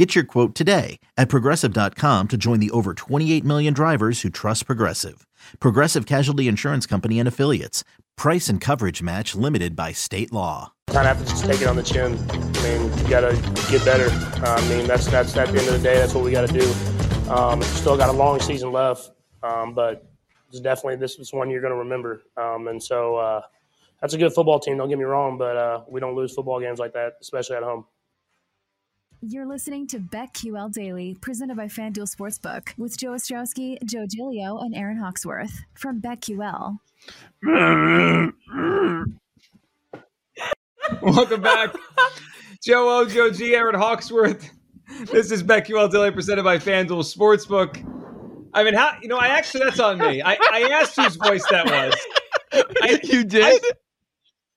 Get your quote today at progressive.com to join the over 28 million drivers who trust Progressive. Progressive Casualty Insurance Company and Affiliates. Price and coverage match limited by state law. Kind of have to just take it on the chin. I mean, you got to get better. Uh, I mean, that's that's at the end of the day, that's what we got to do. Um, still got a long season left, um, but it's definitely this is one you're going to remember. Um, and so uh, that's a good football team. Don't get me wrong, but uh, we don't lose football games like that, especially at home. You're listening to BetQL Daily, presented by FanDuel Sportsbook, with Joe Ostrowski, Joe Giglio, and Aaron Hawksworth from BetQL. Welcome back, Joe O, Joe G, Aaron Hawksworth. This is BetQL Daily, presented by FanDuel Sportsbook. I mean, how you know? I actually that's on me. I, I asked whose voice that was. I, you did.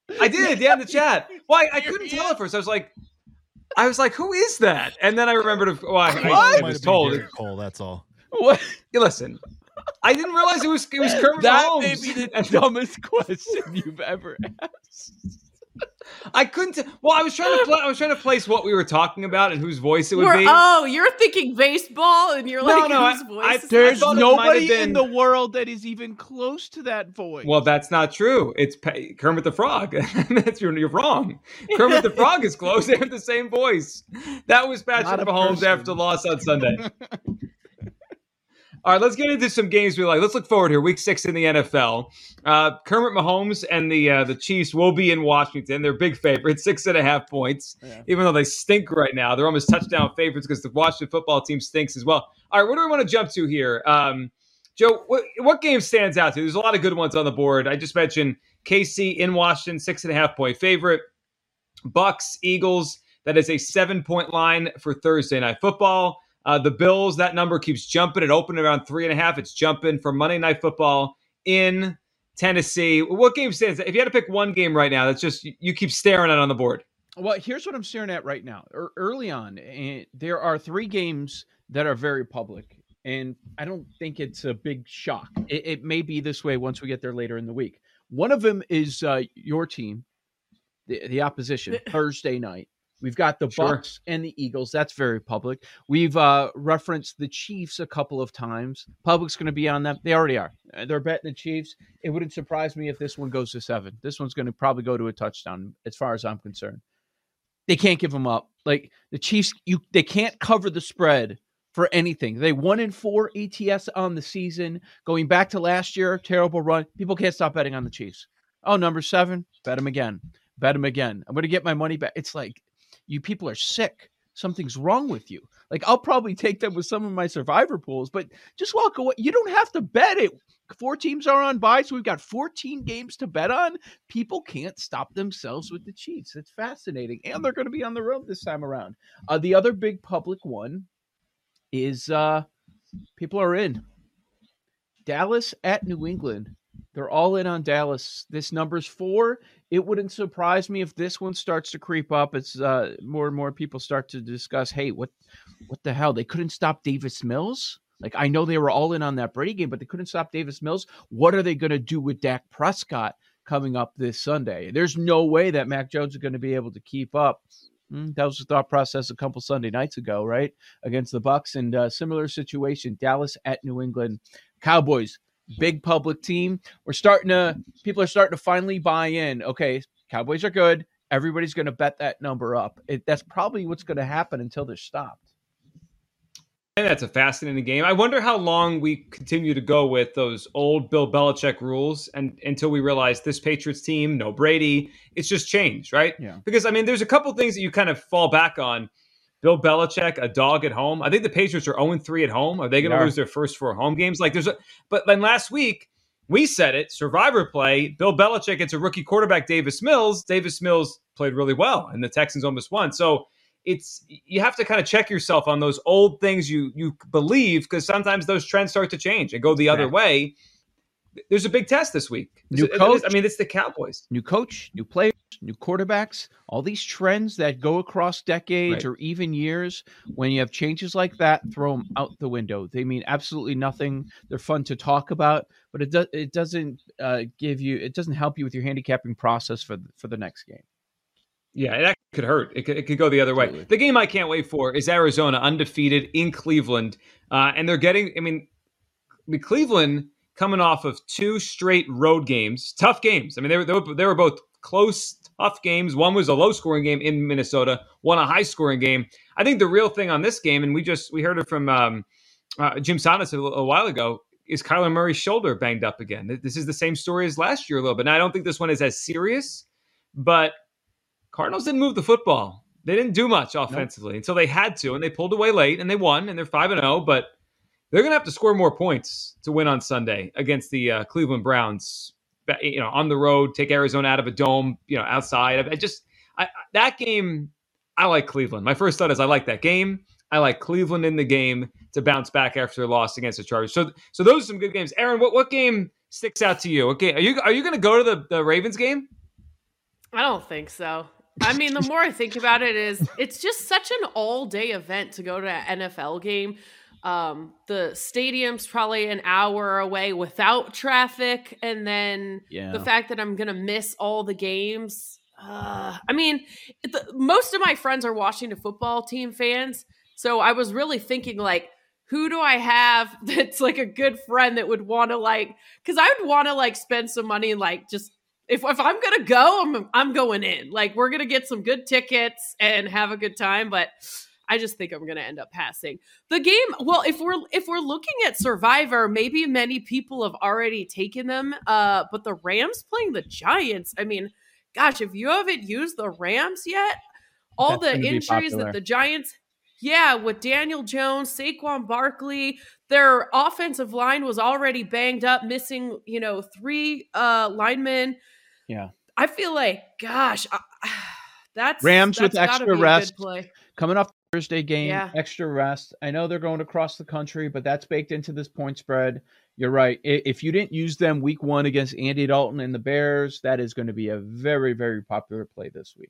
I, I did. Yeah, in the chat. Why? I, I couldn't tell at first. I was like, I was like, who is that? And then I remembered. Well, I, I, I was told. Cole, that's all. What? You listen. I didn't realize it was it was Kermit That Mahomes. may be the dumbest question you've ever asked. I couldn't. T- well, I was trying to. Pl- I was trying to place what we were talking about and whose voice it would We're- be. oh, you're thinking baseball, and you're No, like, no, whose I- voice? I- is There's that? thought it might have nobody been- in the world that is even close to that voice. Well, that's not true. It's Pe- Kermit the Frog. that's you're, you're wrong. Kermit the Frog is close. They have the same voice. That was Not Patrick a Mahomes person. after the loss on Sunday. All right, let's get into some games we like. Let's look forward here. Week six in the NFL. Uh, Kermit Mahomes and the uh, the Chiefs will be in Washington. They're big favorites, six and a half points. Yeah. Even though they stink right now, they're almost touchdown favorites because the Washington football team stinks as well. All right, what do we want to jump to here? Um, Joe, what, what game stands out to you? There's a lot of good ones on the board. I just mentioned KC in Washington, six and a half point favorite. Bucs, Eagles. That is a seven point line for Thursday night football. Uh, the Bills, that number keeps jumping. It opened around three and a half. It's jumping for Monday night football in Tennessee. What game stands? If you had to pick one game right now, that's just you keep staring at on the board. Well, here's what I'm staring at right now. Er- Early on, eh, there are three games that are very public, and I don't think it's a big shock. It, it may be this way once we get there later in the week. One of them is uh, your team, the, the opposition, Thursday night. We've got the Sure. Bucs and the Eagles. That's very public. We've uh, referenced the Chiefs a couple of times. Public's going to be on them. They already are. Uh, They're betting the Chiefs. It wouldn't surprise me if this one goes to seven. This one's going to probably go to a touchdown, as far as I'm concerned they can't give them up. Like the Chiefs, you they can't cover the spread for anything. They one in four ETS on the season. Going back to last year, terrible run. People can't stop betting on the Chiefs. Oh, number seven, bet them again. Bet them again. I'm going to get my money back. It's like you people are sick. Something's wrong with you. Like I'll probably take them with some of my survivor pools, but just walk away. You don't have to bet it. Four teams are on bye, so we've got 14 games to bet on people can't stop themselves with the Chiefs. It's fascinating. And they're going to be on the road this time around. Uh, the other big public one is uh, people are in. Dallas at New England. They're all in on Dallas. This number's four. It wouldn't surprise me if this one starts to creep up. It's uh, more and more people start to discuss, hey, what what the hell? They couldn't stop Davis Mills? Like I know they were all in on that Brady game, but they couldn't stop Davis Mills. What are they going to do with Dak Prescott coming up this Sunday? There's no way that Mac Jones is going to be able to keep up. Mm, That was the thought process a couple Sunday nights ago, right? Against the Bucs and uh, similar situation, Dallas at New England, Cowboys, big public team. We're starting to people are starting to finally buy in. Okay, Cowboys are good. Everybody's going to bet that number up. It, that's probably what's going to happen until they're stopped. And that's a fascinating game. I wonder how long we continue to go with those old Bill Belichick rules and until we realize this Patriots team, no Brady, it's just changed, right? Yeah. Because I mean, there's a couple things that you kind of fall back on. Bill Belichick, a dog at home. I think the Patriots are 0 3 at home. Are they going to lose their first four home games? Like there's a but then last week we said it, survivor play. Bill Belichick gets a rookie quarterback, Davis Mills. Davis Mills played really well, and the Texans almost won. So it's you have to kind of check yourself on those old things you you believe because sometimes those trends start to change and go the other way. There's a big test this week. New It- it coach. I mean, it's the Cowboys. new coach, new players, new quarterbacks, all these trends that go across decades Right. or even years. When you have changes like that, throw them out the window. They mean absolutely nothing. They're fun to talk about, but it does it doesn't uh, give you it doesn't help you with your handicapping process for the, for the next game. Yeah, that could hurt. It could, it could go the other way. Absolutely. The game I can't wait for is Arizona undefeated in Cleveland, uh, and they're getting. I mean, I mean, Cleveland coming off of two straight road games, tough games. I mean, they were they were, they were both close, tough games. One was a low scoring game in Minnesota, one a high scoring game. I think the real thing on this game, and we just we heard it from um, uh, Jim Sonis a, a while ago, is Kyler Murray's shoulder banged up again. This is the same story as last year a little bit. Now I don't think this one is as serious, but Cardinals didn't move the football. They didn't do much offensively until they had to, and they pulled away late and they won, and they're five and zero. But they're going to have to score more points to win on Sunday against the uh, Cleveland Browns. You know, on the road, take Arizona out of a dome. You know, outside. I just I, that game. I like Cleveland. My first thought is I like that game. I like Cleveland in the game to bounce back after their loss against the Chargers. So, so those are some good games. Aaron, what what game sticks out to you? Okay, are you are you going to go to the, the Ravens game? I don't think so. I mean, the more I think about it, is it's just such an all day event to go to an NFL game. Um, the stadium's probably an hour away without traffic, and then Yeah. the fact that I'm gonna miss all the games. Uh, I mean, the, most of my friends are Washington football team fans, so I was really thinking like, who do I have that's like a good friend that would want to like? Because I would want to like spend some money and like just if if I'm gonna go, I'm I'm going in. Like we're gonna get some good tickets and have a good time, but. I just think I'm going to end up passing the game. Well, if we're if we're looking at Survivor, maybe many people have already taken them. Uh, but the Rams playing the Giants. I mean, gosh, if you haven't used the Rams yet, all That's the injuries that the Giants, yeah, with Daniel Jones, Saquon Barkley, their offensive line was already banged up, missing you know three uh linemen. Yeah. I feel like, gosh, I, that's Rams with extra rest. play. Coming off Thursday game, Yeah. extra rest. I know they're going across the country, but that's baked into this point spread. You're right. If you didn't use them week one against Andy Dalton and the Bears, that is going to be a very, very popular play this week.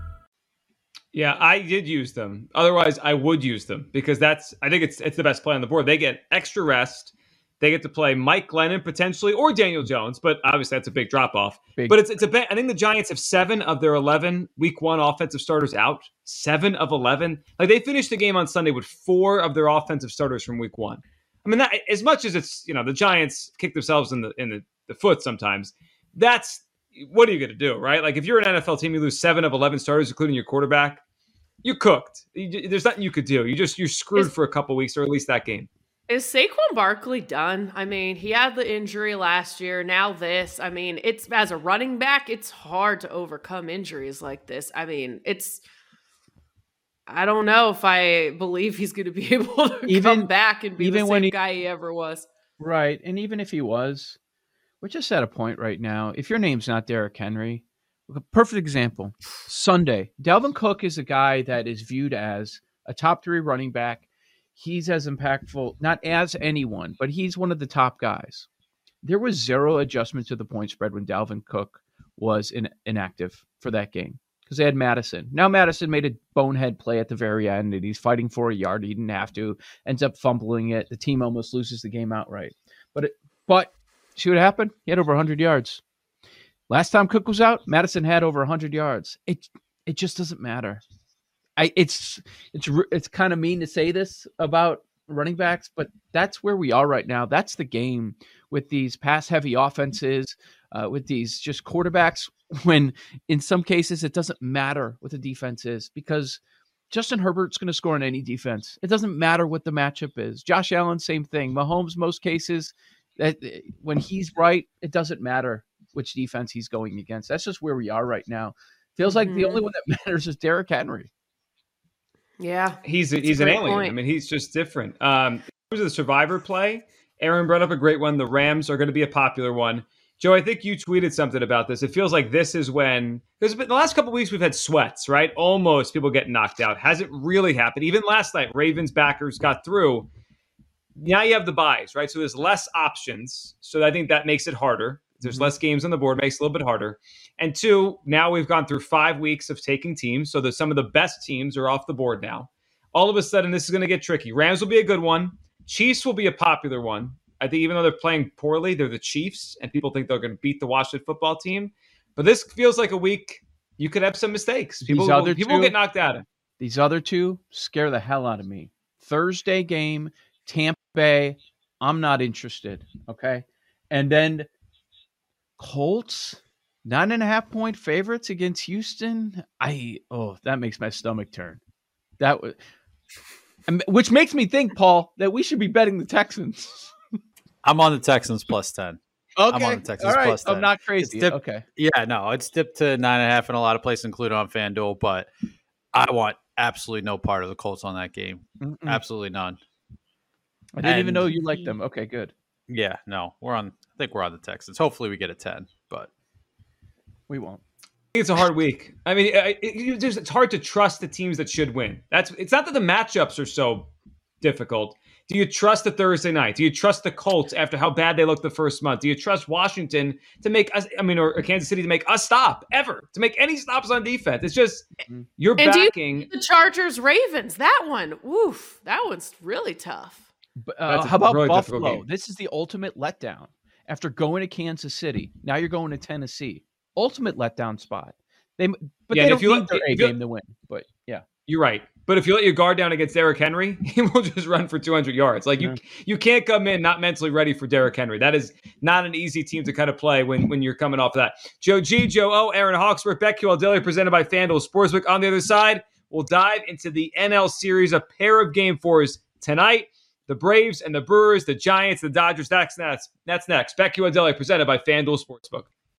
Yeah, I did use them. Otherwise, I would use them because that's I think it's it's the best play on the board. They get extra rest. They get to play Mike Glennon potentially or Daniel Jones, but obviously that's a big drop off. But it's it's a bet. I think the Giants have seven of their eleven week one offensive starters out. Seven of eleven. Like they finished the game on Sunday with four of their offensive starters from week one. I mean, that, as much as it's you know the Giants kick themselves in the in the, the foot sometimes. That's what are you going to do, right? Like if you're an NFL team, you lose seven of eleven starters, including your quarterback. You cooked. You, there's nothing you could do. You just you're screwed Is- for a couple weeks, or at least that game. Is Saquon Barkley done? I mean, he had the injury last year. Now this. I mean, it's as a running back, it's hard to overcome injuries like this. I mean, it's. I don't know if I believe he's going to be able to Even- come back and be even the when same he- guy he ever was. Right. And even if he was, we're just at a point right now. If your name's not Derrick Henry, perfect example Sunday, Dalvin Cook is a guy that is viewed as a top three running back. He's as impactful, not as anyone, but he's one of the top guys. There was zero adjustment to the point spread when Dalvin Cook was in, inactive for that game because they had Mattison. Now Mattison made a bonehead play at the very end and he's fighting for a yard. He didn't have to, ends up fumbling it. The team almost loses the game outright. But it, but see what happened? He had over 100 yards. Last time Cook was out, Mattison had over 100 yards. It it just doesn't matter. I it's it's it's kind of mean to say this about running backs, but that's where we are right now. That's the game with these pass heavy offenses, uh, with these just quarterbacks. When in some cases it doesn't matter what the defense is because Justin Herbert's going to score on any defense. It doesn't matter what the matchup is. Josh Allen, same thing. Mahomes, most cases, That when he's right, it doesn't matter which defense he's going against. That's just where we are right now. Feels like the Mhm. only one that matters is Derrick Henry. Yeah. He's a, That's a he's an great alien. I mean, he's just different. Um, in terms of the survivor play, Aaron brought up a great one. The Rams are going to be a popular one. Joe, I think you tweeted something about this. It feels like this is when because the last couple weeks we've had sweats, right? Almost people get knocked out. Hasn't really happened. Even last night, Ravens backers got through. Now you have the buys, right? So there's less options. So I think that makes it harder. There's mm-hmm. less games on the board, makes it a little bit harder. And two, now we've gone through five weeks of taking teams. So that some of the best teams are off the board now. All of a sudden, this is going to get tricky. Rams will be a good one. Chiefs will be a popular one. I think even though they're playing poorly, they're the Chiefs, and people think they're going to beat the Washington football team. But this feels like a week you could have some mistakes. People, These other people two- get knocked out. These other two scare the hell out of me. Thursday game, Tampa Bay. I'm not interested. Okay. And then Colts, nine and a half point favorites against Houston. I, oh, that makes my stomach turn. That was, which makes me think, Paul, that we should be betting the Texans. I'm on the Texans plus ten. Okay. on the Texans All right. plus I'm not crazy. okay. Yeah, no, it's dipped to nine and a half in a lot of places, including on FanDuel. But I want absolutely no part of the Colts on that game. Mm-mm. Absolutely none. I didn't even know you liked them. Okay, good. Yeah, no, we're on. I think we're on the Texans. Hopefully, we get a ten. But We won't. it's a hard week. I mean, it, it, you it's hard to trust the teams that should win. That's it's not that the matchups are so difficult. Do you trust the Thursday night? Do you trust the Colts after how bad they looked the first month? Do you trust Washington to make us? I mean, or, or Kansas City to make a stop ever to make any stops on defense? It's just Mhm. you're And do you- backing. The Chargers Ravens, that one. Woof. That one's really tough. Uh, how about really Buffalo? This is the ultimate letdown. After going to Kansas City, now you're going to Tennessee. Ultimate letdown spot. They, but Yeah, they don't you need their A game to win. But yeah, You're right. But if you let your guard down against Derrick Henry, he will just run for 200 yards. Like you, you can't come in not mentally ready for Derrick Henry. That is not an easy team to kind of play when when you're coming off of that. Joe G, Joe O, Aaron Hawksworth, BetQL Daily, presented by FanDuel Sportsbook. On the other side, we'll dive into the NL Series, a pair of game fours tonight. The Braves and the Brewers, the Giants, the Dodgers. That's next. That's next. BetQL Daily, presented by FanDuel Sportsbook.